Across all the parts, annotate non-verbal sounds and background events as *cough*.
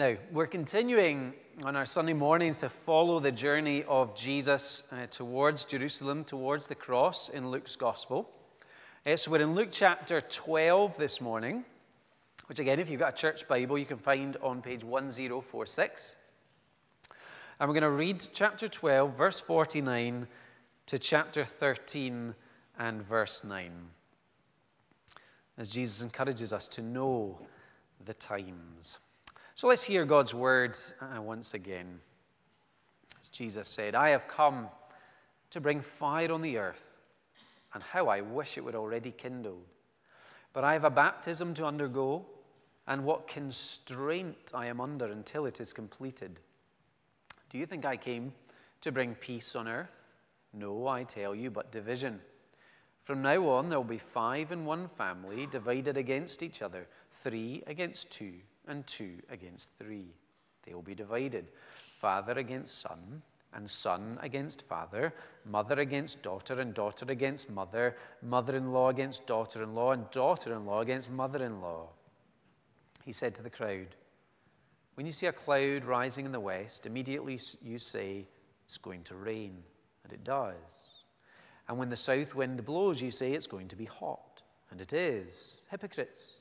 Now, we're continuing on our Sunday mornings to follow the journey of Jesus uh, towards Jerusalem, towards the cross in Luke's Gospel. Uh, so we're in Luke chapter 12 this morning, which, again, if you've got a church Bible, you can find on page 1046. And we're going to read chapter 12, verse 49 to chapter 13 and verse 9, as Jesus encourages us to know the times. So let's hear God's words uh, once again. As Jesus said, I have come to bring fire on the earth, and how I wish it were already kindled. But I have a baptism to undergo, and what constraint I am under until it is completed. Do you think I came to bring peace on earth? No, I tell you, but division. From now on, there will be five in one family divided against each other, three against two and two against three. They will be divided father against son, and son against father, mother against daughter, and daughter against mother, mother in law against daughter in law, and daughter in law against mother in law. He said to the crowd, When you see a cloud rising in the west, immediately you say, It's going to rain. And it does. And when the south wind blows, you say, It's going to be hot. And it is. Hypocrites.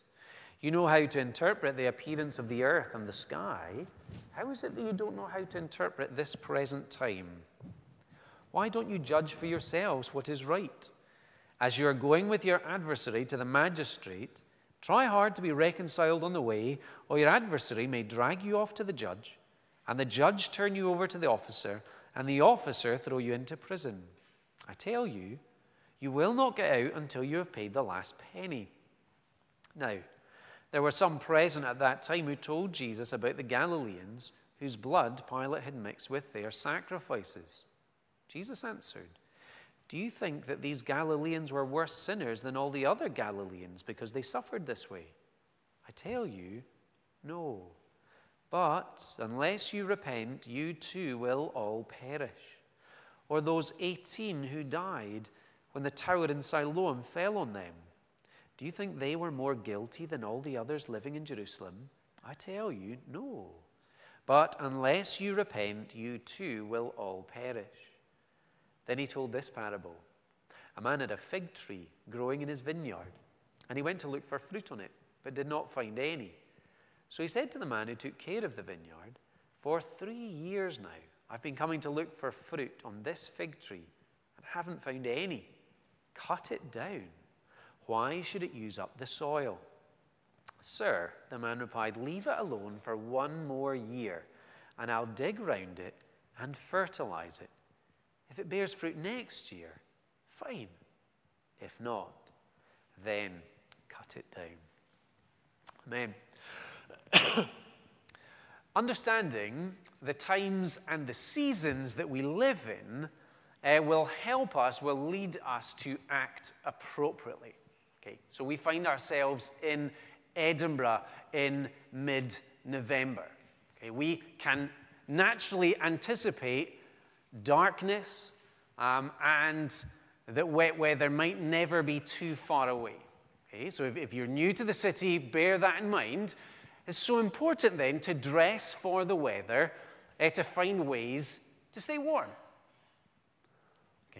You know how to interpret the appearance of the earth and the sky. How is it that you don't know how to interpret this present time? Why don't you judge for yourselves what is right? As you are going with your adversary to the magistrate, try hard to be reconciled on the way, or your adversary may drag you off to the judge, and the judge turn you over to the officer, and the officer throw you into prison. I tell you, you will not get out until you have paid the last penny. Now, there were some present at that time who told Jesus about the Galileans whose blood Pilate had mixed with their sacrifices. Jesus answered, Do you think that these Galileans were worse sinners than all the other Galileans because they suffered this way? I tell you, no. But unless you repent, you too will all perish. Or those 18 who died when the tower in Siloam fell on them. Do you think they were more guilty than all the others living in Jerusalem? I tell you, no. But unless you repent, you too will all perish. Then he told this parable A man had a fig tree growing in his vineyard, and he went to look for fruit on it, but did not find any. So he said to the man who took care of the vineyard, For three years now, I've been coming to look for fruit on this fig tree and haven't found any. Cut it down. Why should it use up the soil? Sir, the man replied, Leave it alone for one more year, and I'll dig round it and fertilize it. If it bears fruit next year, fine. If not, then cut it down. Amen. *coughs* Understanding the times and the seasons that we live in uh, will help us, will lead us to act appropriately. Okay, so we find ourselves in Edinburgh in mid November. Okay, we can naturally anticipate darkness um, and that wet weather might never be too far away. Okay, so if, if you're new to the city, bear that in mind. It's so important then to dress for the weather, uh, to find ways to stay warm.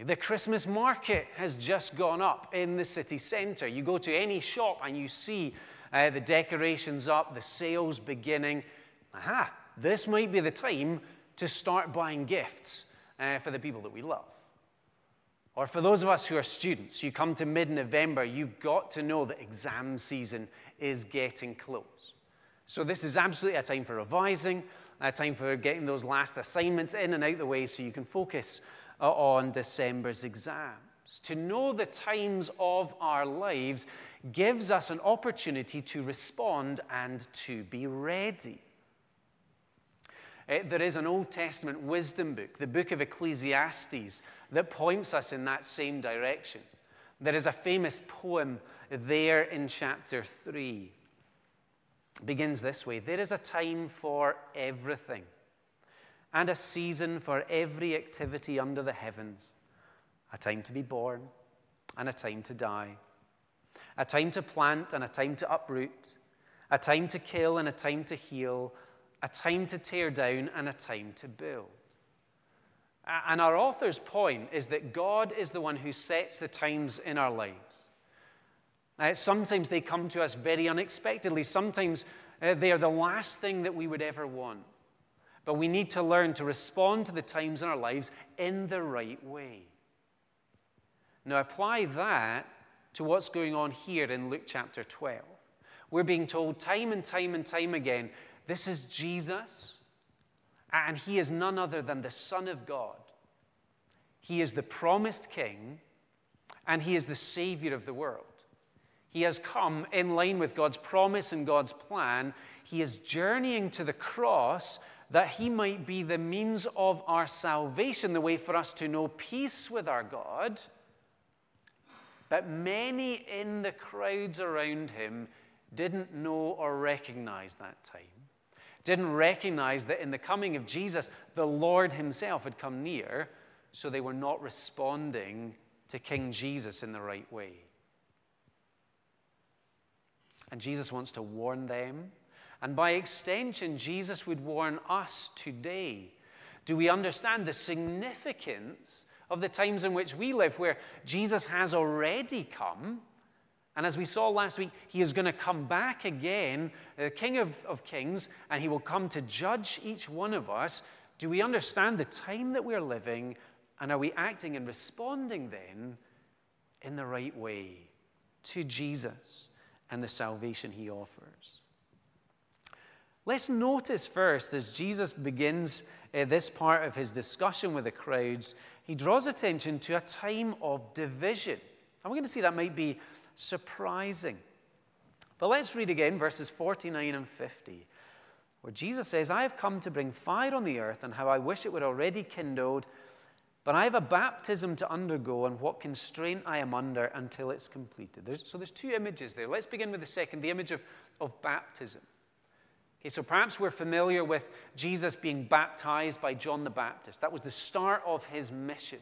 The Christmas market has just gone up in the city centre. You go to any shop and you see uh, the decorations up, the sales beginning. Aha, this might be the time to start buying gifts uh, for the people that we love. Or for those of us who are students, you come to mid November, you've got to know that exam season is getting close. So, this is absolutely a time for revising, a time for getting those last assignments in and out the way so you can focus on December's exams. To know the times of our lives gives us an opportunity to respond and to be ready. Eh, there is an Old Testament wisdom book, the book of Ecclesiastes, that points us in that same direction. There is a famous poem there in chapter 3. It begins this way There is a time for everything and a season for every activity under the heavens a time to be born and a time to die, a time to plant and a time to uproot, a time to kill and a time to heal, a time to tear down, and a time to build. And our author's point is that God is the one who sets the times in our lives. Uh, sometimes they come to us very unexpectedly. Sometimes uh, they are the last thing that we would ever want. But we need to learn to respond to the times in our lives in the right way. Now, apply that to what's going on here in Luke chapter 12. We're being told time and time and time again this is Jesus, and he is none other than the Son of God. He is the promised King, and he is the Savior of the world. He has come in line with God's promise and God's plan. He is journeying to the cross that he might be the means of our salvation, the way for us to know peace with our God. But many in the crowds around him didn't know or recognize that time, didn't recognize that in the coming of Jesus, the Lord himself had come near, so they were not responding to King Jesus in the right way. And Jesus wants to warn them. And by extension, Jesus would warn us today. Do we understand the significance of the times in which we live, where Jesus has already come? And as we saw last week, he is going to come back again, the King of, of Kings, and he will come to judge each one of us. Do we understand the time that we're living? And are we acting and responding then in the right way to Jesus? and the salvation he offers. Let's notice first, as Jesus begins uh, this part of his discussion with the crowds, he draws attention to a time of division. And we're going to see that might be surprising. But let's read again verses 49 and 50, where Jesus says, I have come to bring fire on the earth, and how I wish it were already kindled. But I have a baptism to undergo, and what constraint I am under until it's completed. There's, so there's two images there. Let's begin with the second, the image of, of baptism. Okay, so perhaps we're familiar with Jesus being baptized by John the Baptist. That was the start of his mission.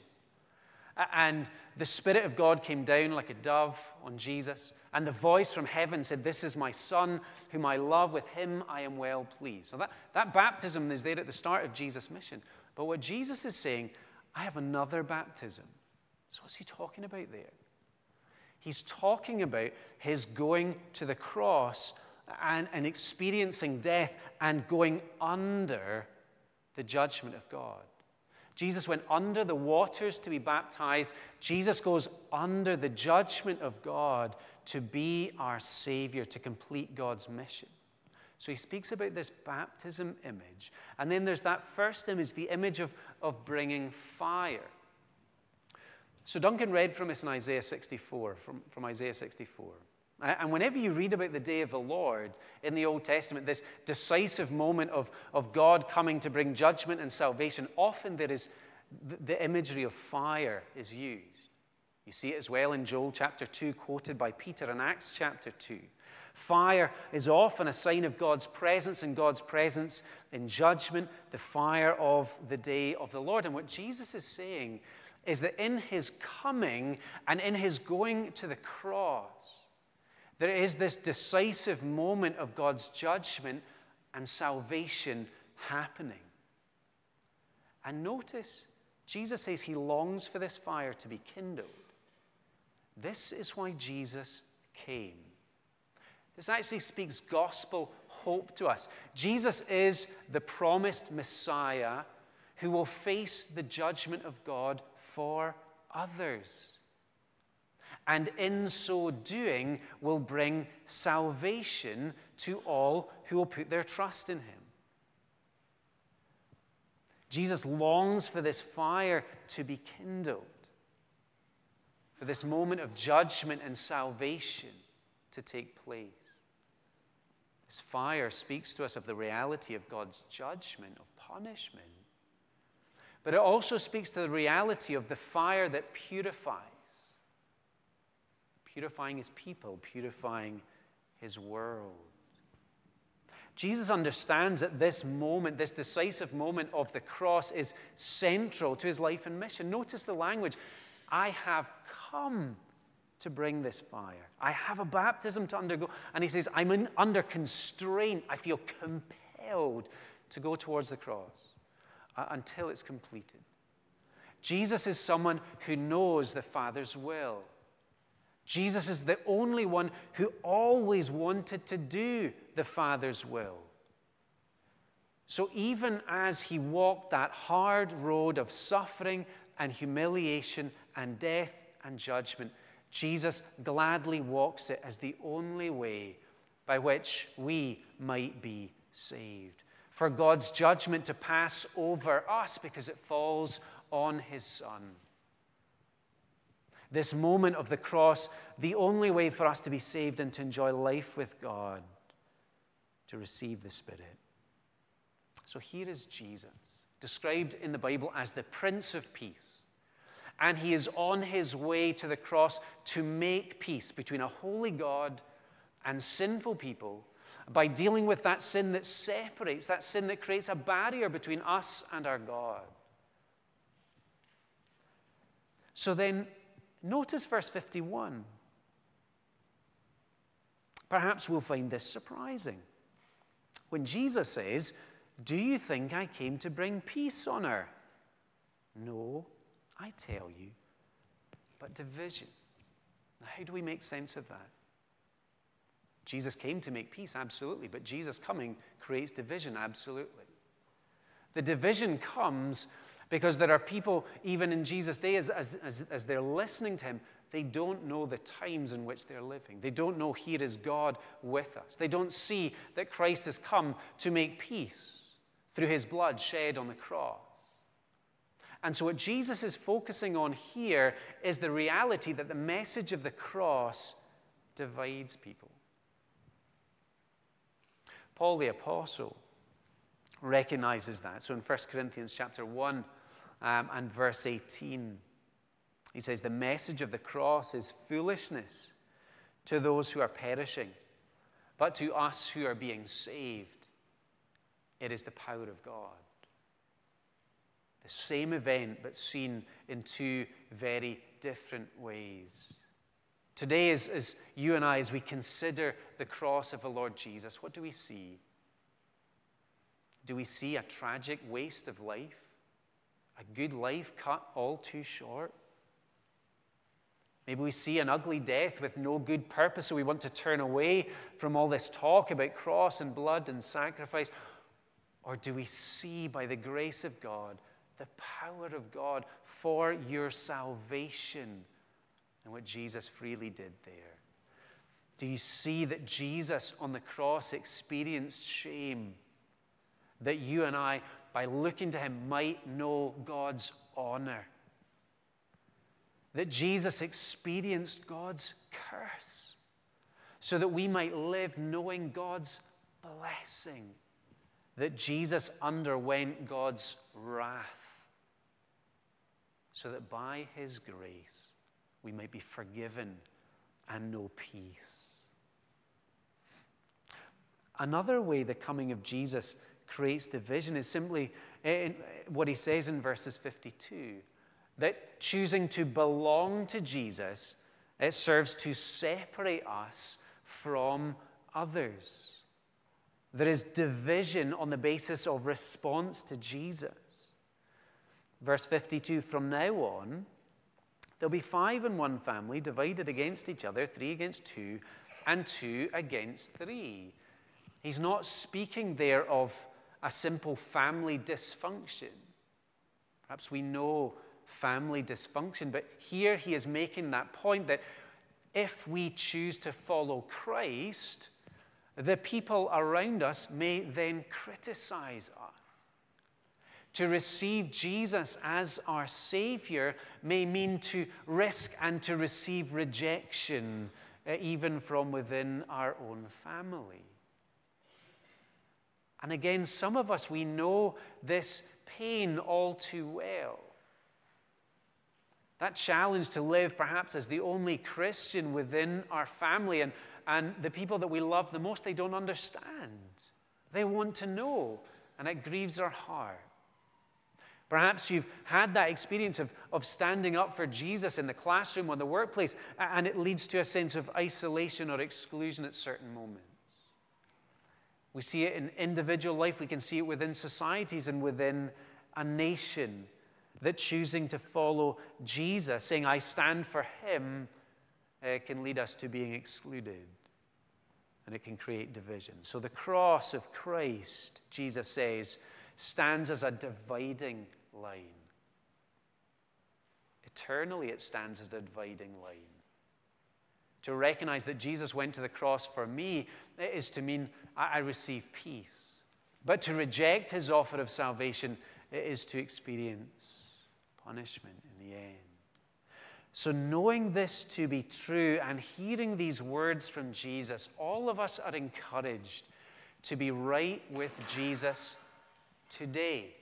And the Spirit of God came down like a dove on Jesus, and the voice from heaven said, This is my Son, whom I love. With him I am well pleased. So that, that baptism is there at the start of Jesus' mission. But what Jesus is saying, I have another baptism. So, what's he talking about there? He's talking about his going to the cross and, and experiencing death and going under the judgment of God. Jesus went under the waters to be baptized. Jesus goes under the judgment of God to be our Savior, to complete God's mission. So he speaks about this baptism image. And then there's that first image, the image of, of bringing fire. So Duncan read from us in Isaiah 64, from, from Isaiah 64. And whenever you read about the day of the Lord in the Old Testament, this decisive moment of, of God coming to bring judgment and salvation, often there is the, imagery of fire is used. You see it as well in Joel chapter 2, quoted by Peter in Acts chapter 2. Fire is often a sign of God's presence, and God's presence in judgment, the fire of the day of the Lord. And what Jesus is saying is that in his coming and in his going to the cross, there is this decisive moment of God's judgment and salvation happening. And notice, Jesus says he longs for this fire to be kindled. This is why Jesus came. This actually speaks gospel hope to us. Jesus is the promised Messiah who will face the judgment of God for others. And in so doing, will bring salvation to all who will put their trust in him. Jesus longs for this fire to be kindled, for this moment of judgment and salvation to take place. This fire speaks to us of the reality of God's judgment, of punishment. But it also speaks to the reality of the fire that purifies, purifying his people, purifying his world. Jesus understands that this moment, this decisive moment of the cross, is central to his life and mission. Notice the language I have come to bring this fire. I have a baptism to undergo. And he says, I'm in, under constraint. I feel compelled to go towards the cross uh, until it's completed. Jesus is someone who knows the Father's will. Jesus is the only one who always wanted to do the Father's will. So even as he walked that hard road of suffering and humiliation and death and judgment, Jesus gladly walks it as the only way by which we might be saved. For God's judgment to pass over us because it falls on his Son. This moment of the cross, the only way for us to be saved and to enjoy life with God, to receive the Spirit. So here is Jesus, described in the Bible as the Prince of Peace. And he is on his way to the cross to make peace between a holy God and sinful people by dealing with that sin that separates, that sin that creates a barrier between us and our God. So then, notice verse 51. Perhaps we'll find this surprising. When Jesus says, Do you think I came to bring peace on earth? No, I tell you, but division. Now, how do we make sense of that? Jesus came to make peace, absolutely, but Jesus coming creates division, absolutely. The division comes because there are people, even in Jesus' day, as, as, as, they're listening to him, they don't know the times in which they're living. They don't know here is God with us. They don't see that Christ has come to make peace through his blood shed on the cross. And so, what Jesus is focusing on here is the reality that the message of the cross divides people. Paul the Apostle recognizes that. So, in 1 Corinthians chapter 1 um, and verse 18, he says, The message of the cross is foolishness to those who are perishing, but to us who are being saved, it is the power of God. The same event, but seen in two very different ways. Today, as, as you and I, as we consider the cross of the Lord Jesus, what do we see? Do we see a tragic waste of life? A good life cut all too short? Maybe we see an ugly death with no good purpose, so we want to turn away from all this talk about cross and blood and sacrifice. Or do we see, by the grace of God, the power of God for your salvation? and what Jesus freely did there? Do you see that Jesus on the cross experienced shame? That you and I, by looking to him, might know God's honor. That Jesus experienced God's curse so that we might live knowing God's blessing. That Jesus underwent God's wrath so that by his grace, we might be forgiven and know peace. Another way the coming of Jesus creates division is simply what he says in verses 52 that choosing to belong to Jesus it serves to separate us from others. There is division on the basis of response to Jesus. Verse 52 from now on, There'll be five in one family divided against each other, three against two, and two against three. He's not speaking there of a simple family dysfunction. Perhaps we know family dysfunction, but here he is making that point that if we choose to follow Christ, the people around us may then criticize us. To receive Jesus as our Savior may mean to risk and to receive rejection, uh, even from within our own family. And again, some of us, we know this pain all too well. That challenge to live perhaps as the only Christian within our family, and, and the people that we love the most, they don't understand. They want to know, and it grieves our heart. Perhaps you've had that experience of, of standing up for Jesus in the classroom or the workplace, and it leads to a sense of isolation or exclusion at certain moments. We see it in individual life, we can see it within societies and within a nation that choosing to follow Jesus, saying, I stand for him, uh, can lead us to being excluded and it can create division. So the cross of Christ, Jesus says, stands as a dividing line. Eternally, it stands as a dividing line. To recognize that Jesus went to the cross for me is to mean I receive peace. But to reject his offer of salvation is to experience punishment in the end. So, knowing this to be true and hearing these words from Jesus, all of us are encouraged to be right with Jesus today,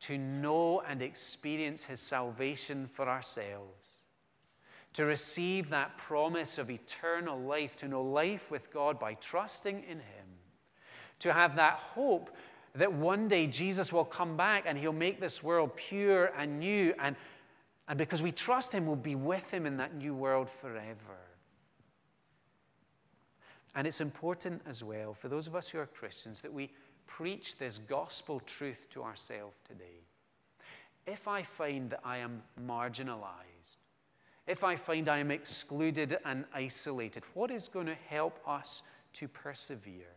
to know and experience his salvation for ourselves, to receive that promise of eternal life, to know life with God by trusting in him, to have that hope that one day Jesus will come back and he'll make this world pure and new and and because we trust Him, we'll be with Him in that new world forever. And it's important as well for those of us who are Christians that we preach this gospel truth to ourselves today. If I find that I am marginalized, if I find I am excluded and isolated, what is going to help us to persevere?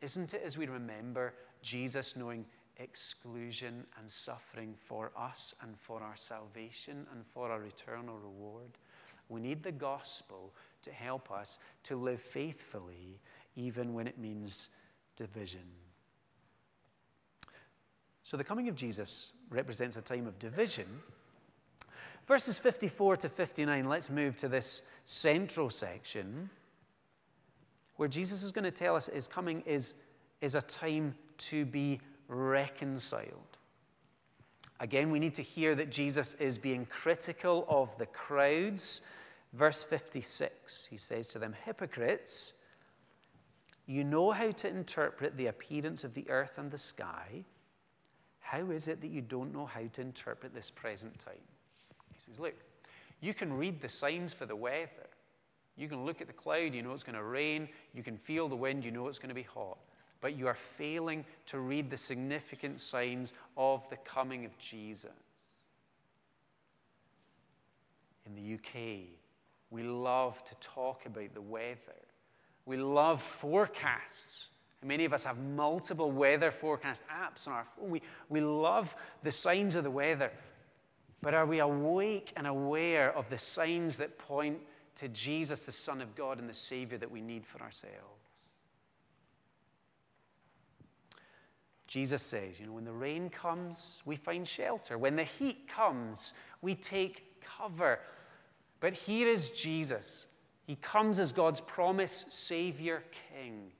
Isn't it as we remember Jesus knowing exclusion and suffering for us and for our salvation and for our eternal reward. We need the gospel to help us to live faithfully, even when it means division. So, the coming of Jesus represents a time of division. Verses 54 to 59, let's move to this central section where Jesus is going to tell us his coming is, is a time to be reconciled. Again, we need to hear that Jesus is being critical of the crowds. Verse 56, he says to them, Hypocrites, you know how to interpret the appearance of the earth and the sky. How is it that you don't know how to interpret this present time? He says, Look, you can read the signs for the weather. You can look at the cloud, you know it's going to rain. You can feel the wind, you know it's going to be hot but you are failing to read the significant signs of the coming of Jesus. In the UK, we love to talk about the weather. We love forecasts. many of us have multiple weather forecast apps on our phone. We, we love the signs of the weather. But are we awake and aware of the signs that point to Jesus, the Son of God and the Savior that we need for ourselves? Jesus says, you know, when the rain comes, we find shelter. When the heat comes, we take cover. But here is Jesus. He comes as God's promised Savior King.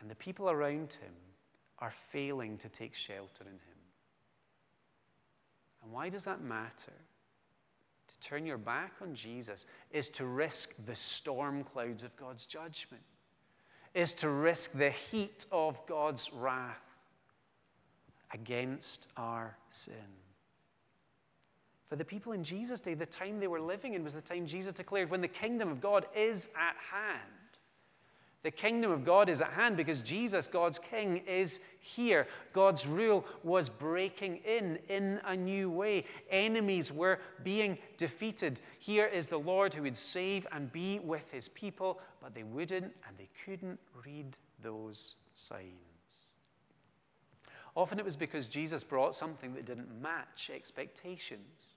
And the people around him are failing to take shelter in him. And why does that matter? To turn your back on Jesus is to risk the storm clouds of God's judgment is to risk the heat of God's wrath against our sin. For the people in Jesus' day, the time they were living in was the time Jesus declared when the kingdom of God is at hand. The kingdom of God is at hand because Jesus, God's King, is here. God's rule was breaking in in a new way. Enemies were being defeated. Here is the Lord who would save and be with his people, but they wouldn't and they couldn't read those signs. Often it was because Jesus brought something that didn't match expectations.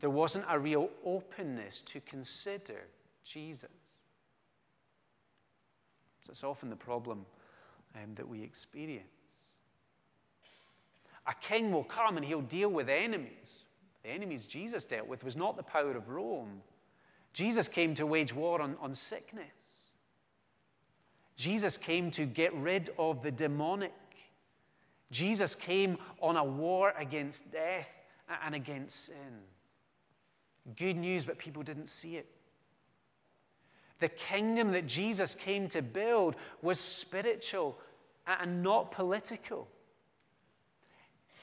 There wasn't a real openness to consider Jesus. So it's often the problem um, that we experience. A king will come and he'll deal with enemies. The enemies Jesus dealt with was not the power of Rome. Jesus came to wage war on, on sickness. Jesus came to get rid of the demonic. Jesus came on a war against death and against sin. Good news, but people didn't see it. The kingdom that Jesus came to build was spiritual and not political.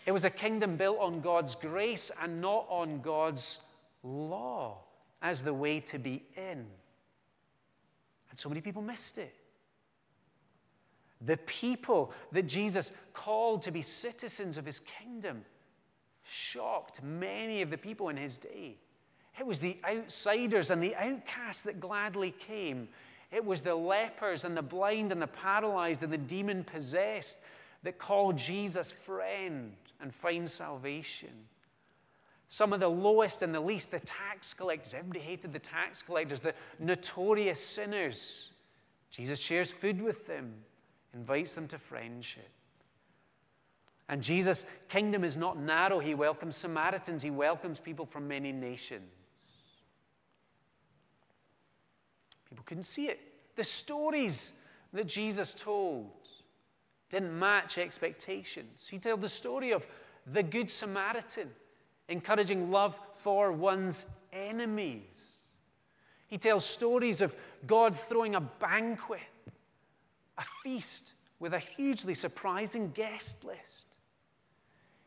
It was a kingdom built on God's grace and not on God's law as the way to be in. And so many people missed it. the people that Jesus called to be citizens of his kingdom, shocked many of the people in his day. It was the outsiders and the outcasts that gladly came. It was the lepers and the blind and the paralyzed and the demon possessed that called Jesus friend and find salvation. Some of the lowest and the least, the tax collectors, everybody hated the tax collectors, the notorious sinners. Jesus shares food with them, invites them to friendship. And Jesus' kingdom is not narrow. He welcomes Samaritans, he welcomes people from many nations. People couldn't see it. The stories that Jesus told didn't match expectations. He told the story of the Good Samaritan, encouraging love for one's enemies. He tells stories of God throwing a banquet, a feast with a hugely surprising guest list.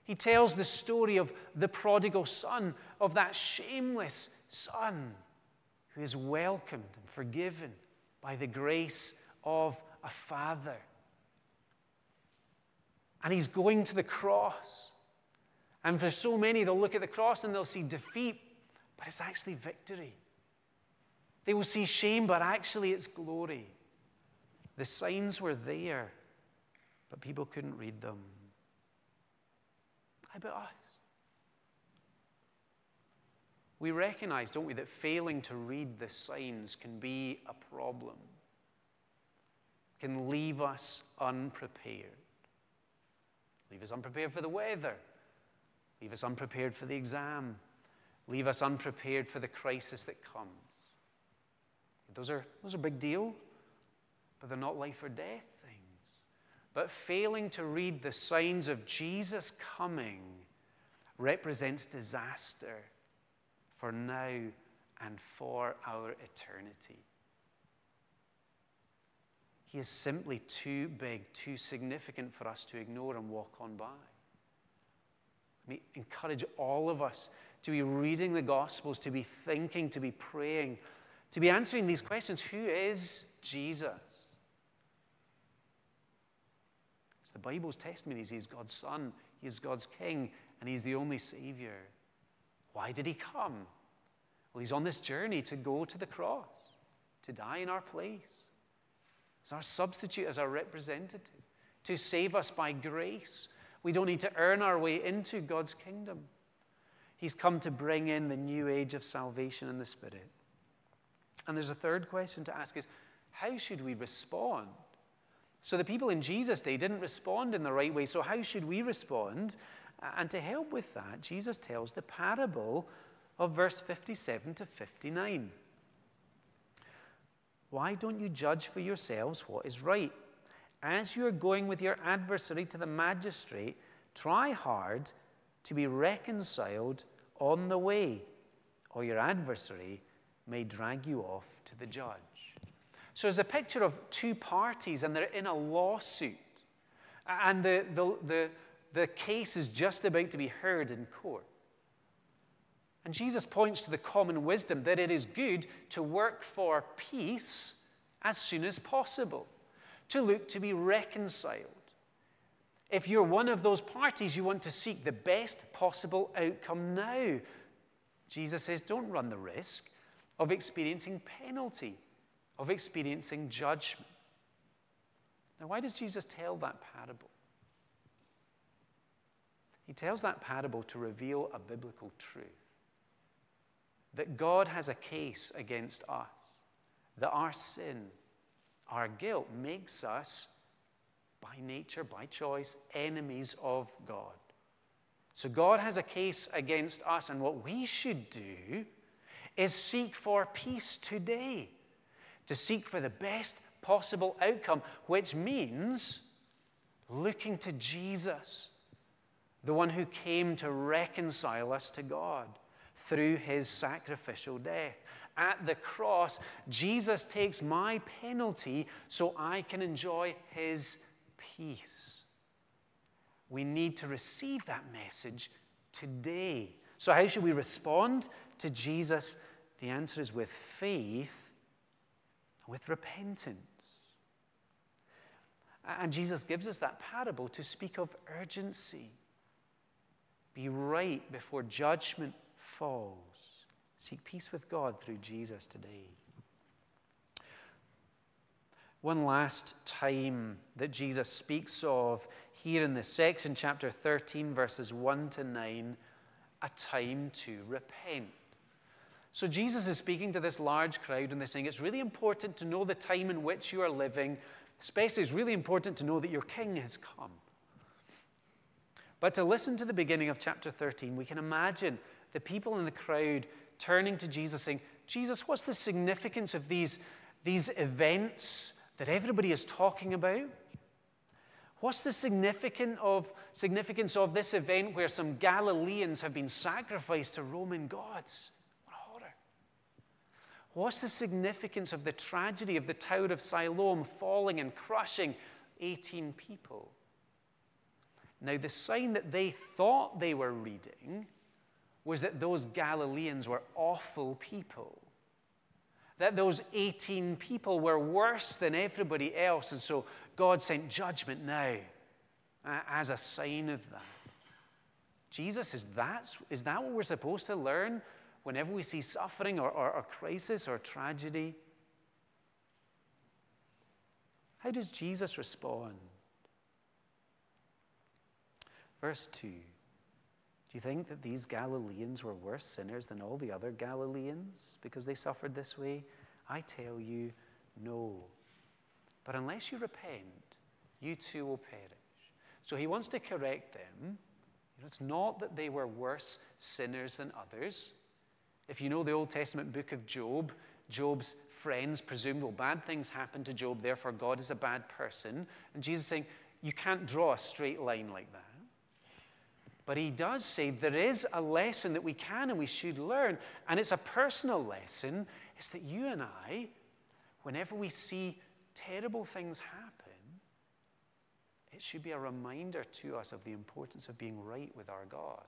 He tells the story of the prodigal son, of that shameless son who is welcomed and forgiven by the grace of a father. And he's going to the cross. And for so many, they'll look at the cross and they'll see defeat, but it's actually victory. They will see shame, but actually it's glory. The signs were there, but people couldn't read them. How about us? We recognize, don't we, that failing to read the signs can be a problem, can leave us unprepared. Leave us unprepared for the weather, leave us unprepared for the exam, leave us unprepared for the crisis that comes. Those are, those are big deal, but they're not life or death things. But failing to read the signs of Jesus coming represents disaster for now and for our eternity. He is simply too big, too significant for us to ignore and walk on by. Let me encourage all of us to be reading the Gospels, to be thinking, to be praying, to be answering these questions Who is Jesus? It's the Bible's testimony. He's God's Son, He's God's King, and He's the only Savior. Why did he come? Well, he's on this journey to go to the cross, to die in our place, as our substitute, as our representative, to save us by grace. We don't need to earn our way into God's kingdom. He's come to bring in the new age of salvation in the Spirit. And there's a third question to ask is how should we respond? So the people in Jesus' day didn't respond in the right way. So how should we respond? And to help with that, Jesus tells the parable of verse 57 to 59. Why don't you judge for yourselves what is right? As you are going with your adversary to the magistrate, try hard to be reconciled on the way, or your adversary may drag you off to the judge. So there's a picture of two parties, and they're in a lawsuit. And the, the, the, the case is just about to be heard in court. And Jesus points to the common wisdom that it is good to work for peace as soon as possible, to look to be reconciled. If you're one of those parties, you want to seek the best possible outcome now. Jesus says, don't run the risk of experiencing penalty, of experiencing judgment. Now, why does Jesus tell that parable? He tells that parable to reveal a biblical truth that God has a case against us, that our sin, our guilt makes us, by nature, by choice, enemies of God. So God has a case against us, and what we should do is seek for peace today, to seek for the best possible outcome, which means looking to Jesus the one who came to reconcile us to God through his sacrificial death. At the cross, Jesus takes my penalty so I can enjoy his peace. We need to receive that message today. So, how should we respond to Jesus? The answer is with faith, with repentance. And Jesus gives us that parable to speak of urgency. Be right before judgment falls. Seek peace with God through Jesus today. One last time that Jesus speaks of here in this section, chapter 13, verses 1 to 9, a time to repent. So Jesus is speaking to this large crowd and they're saying it's really important to know the time in which you are living. Especially, it's really important to know that your king has come. But to listen to the beginning of chapter 13, we can imagine the people in the crowd turning to Jesus saying, Jesus, what's the significance of these, these events that everybody is talking about? What's the significance of, significance of this event where some Galileans have been sacrificed to Roman gods? What a horror. What's the significance of the tragedy of the Tower of Siloam falling and crushing 18 people? Now, the sign that they thought they were reading was that those Galileans were awful people that those 18 people were worse than everybody else. And so God sent judgment now uh, as a sign of that. Jesus, is that, is that what we're supposed to learn whenever we see suffering or, or, or crisis or tragedy? How does Jesus respond? Verse 2. Do you think that these Galileans were worse sinners than all the other Galileans because they suffered this way? I tell you, no. But unless you repent, you too will perish. So he wants to correct them. You know, it's not that they were worse sinners than others. If you know the Old Testament book of Job, Job's friends presumed, well, bad things happened to Job, therefore God is a bad person. And Jesus is saying, you can't draw a straight line like that. But he does say there is a lesson that we can and we should learn, and it's a personal lesson. It's that you and I, whenever we see terrible things happen, it should be a reminder to us of the importance of being right with our God.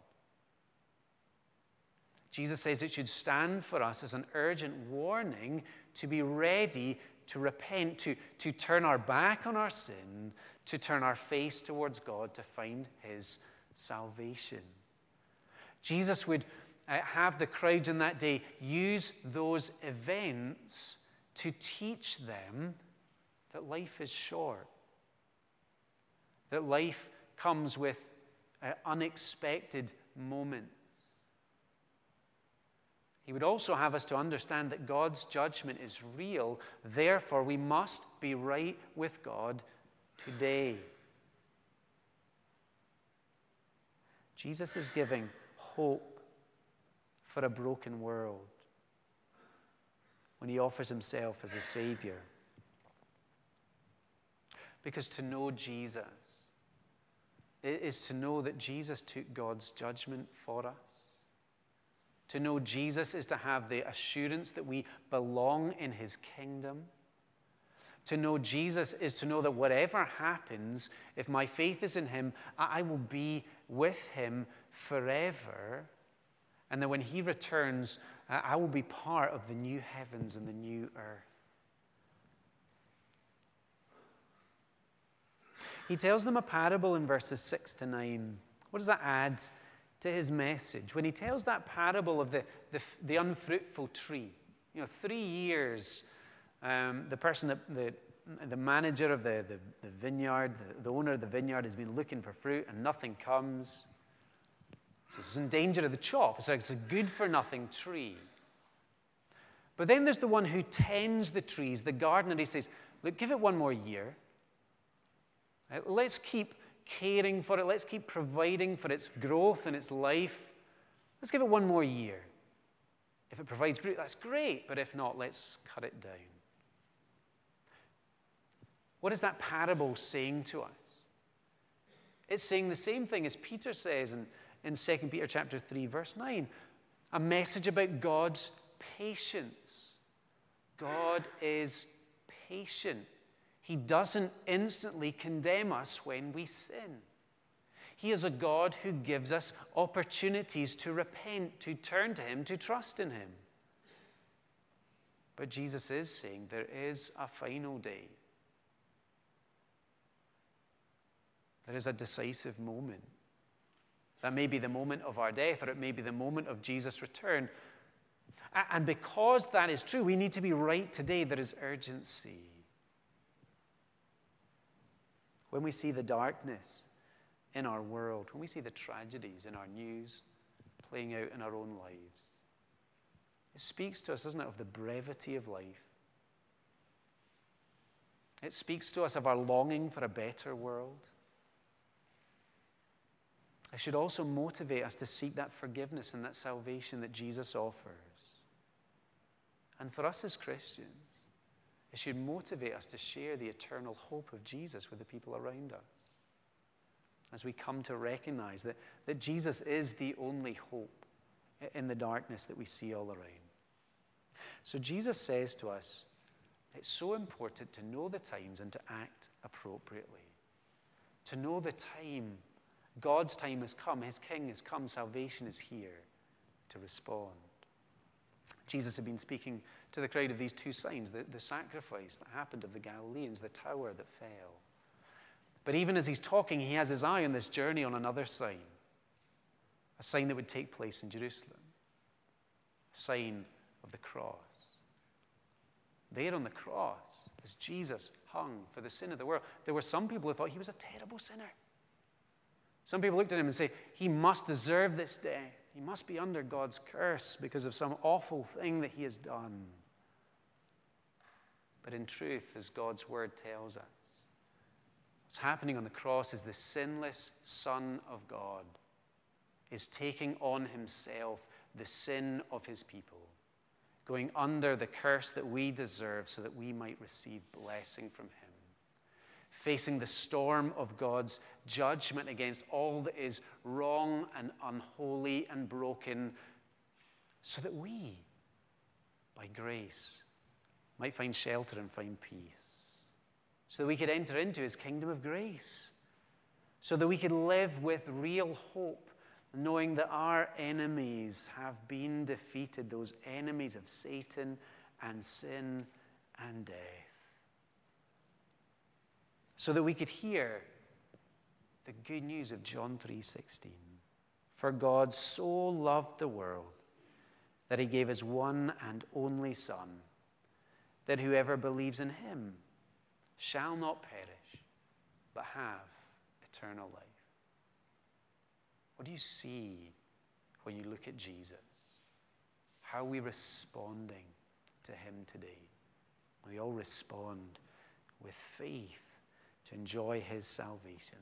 Jesus says it should stand for us as an urgent warning to be ready to repent, to, to turn our back on our sin, to turn our face towards God to find His salvation. Jesus would uh, have the crowds in that day use those events to teach them that life is short, that life comes with uh, unexpected moments. He would also have us to understand that God's judgment is real, therefore, we must be right with God today. Jesus is giving hope for a broken world when he offers himself as a Savior. Because to know Jesus is to know that Jesus took God's judgment for us. To know Jesus is to have the assurance that we belong in his kingdom. To know Jesus is to know that whatever happens, if my faith is in him, I will be with him forever. And that when he returns, I will be part of the new heavens and the new earth. He tells them a parable in verses 6 to 9. What does that add to his message? When he tells that parable of the, the, the unfruitful tree, you know, three years um, the person that the, the manager of the, the, the vineyard, the, the, owner of the vineyard, has been looking for fruit and nothing comes. So it's in danger of the chop. It's, like it's a good for nothing tree. But then there's the one who tends the trees, the gardener. He says, Look, give it one more year. Uh, let's keep caring for it. Let's keep providing for its growth and its life. Let's give it one more year. If it provides fruit, that's great. But if not, let's cut it down. What is that parable saying to us? It's saying the same thing as Peter says in, in 2 Peter chapter 3, verse 9. A message about God's patience. God is patient. He doesn't instantly condemn us when we sin. He is a God who gives us opportunities to repent, to turn to Him, to trust in Him. But Jesus is saying there is a final day There is a decisive moment. That may be the moment of our death, or it may be the moment of Jesus' return. And because that is true, we need to be right today. There is urgency. When we see the darkness in our world, when we see the tragedies in our news playing out in our own lives, it speaks to us, doesn't it, of the brevity of life. It speaks to us of our longing for a better world. It should also motivate us to seek that forgiveness and that salvation that Jesus offers. And for us as Christians, it should motivate us to share the eternal hope of Jesus with the people around us. As we come to recognize that, that Jesus is the only hope in the darkness that we see all around. So Jesus says to us, it's so important to know the times and to act appropriately. To know the time. God's time has come, His King has come, salvation is here to respond. Jesus had been speaking to the crowd of these two signs the, the sacrifice that happened of the Galileans, the tower that fell. But even as he's talking, he has his eye on this journey on another sign a sign that would take place in Jerusalem, a sign of the cross. There on the cross, as Jesus hung for the sin of the world, there were some people who thought he was a terrible sinner. Some people looked at him and say, He must deserve this day. He must be under God's curse because of some awful thing that he has done. But in truth, as God's word tells us, what's happening on the cross is the sinless Son of God is taking on himself the sin of his people, going under the curse that we deserve so that we might receive blessing from him facing the storm of God's judgment against all that is wrong and unholy and broken, so that we, by grace, might find shelter and find peace. So that we could enter into his kingdom of grace. So that we could live with real hope, knowing that our enemies have been defeated, those enemies of Satan and sin and death so that we could hear the good news of John 3:16. For God so loved the world that he gave his one and only son that whoever believes in him shall not perish but have eternal life. What do you see when you look at Jesus? How are we responding to him today? We all respond with faith to enjoy his salvation.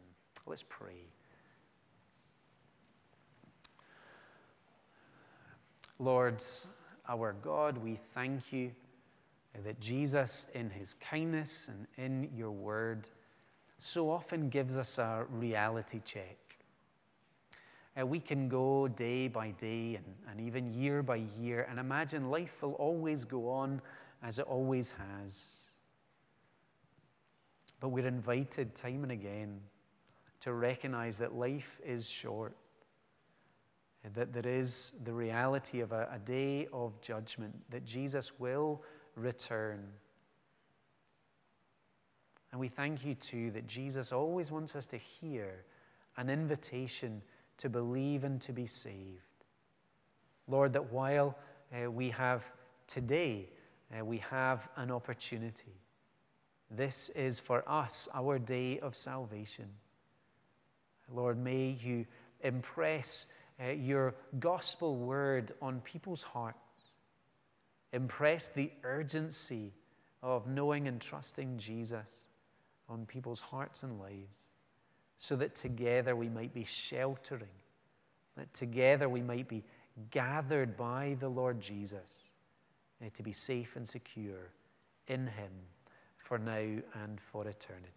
Let's pray. Lord, our God, we thank you that Jesus, in his kindness and in your word, so often gives us a reality check. Uh, we can go day by day and, and even year by year and imagine life will always go on as it always has. But we're invited time and again to recognize that life is short, that there is the reality of a, a day of judgment, that Jesus will return. And we thank you too that Jesus always wants us to hear an invitation to believe and to be saved. Lord, that while uh, we have today, uh, we have an opportunity this is for us our day of salvation. Lord, may you impress uh, your gospel word on people's hearts. Impress the urgency of knowing and trusting Jesus on people's hearts and lives, so that together we might be sheltering, that together we might be gathered by the Lord Jesus uh, to be safe and secure in Him for now and for eternity.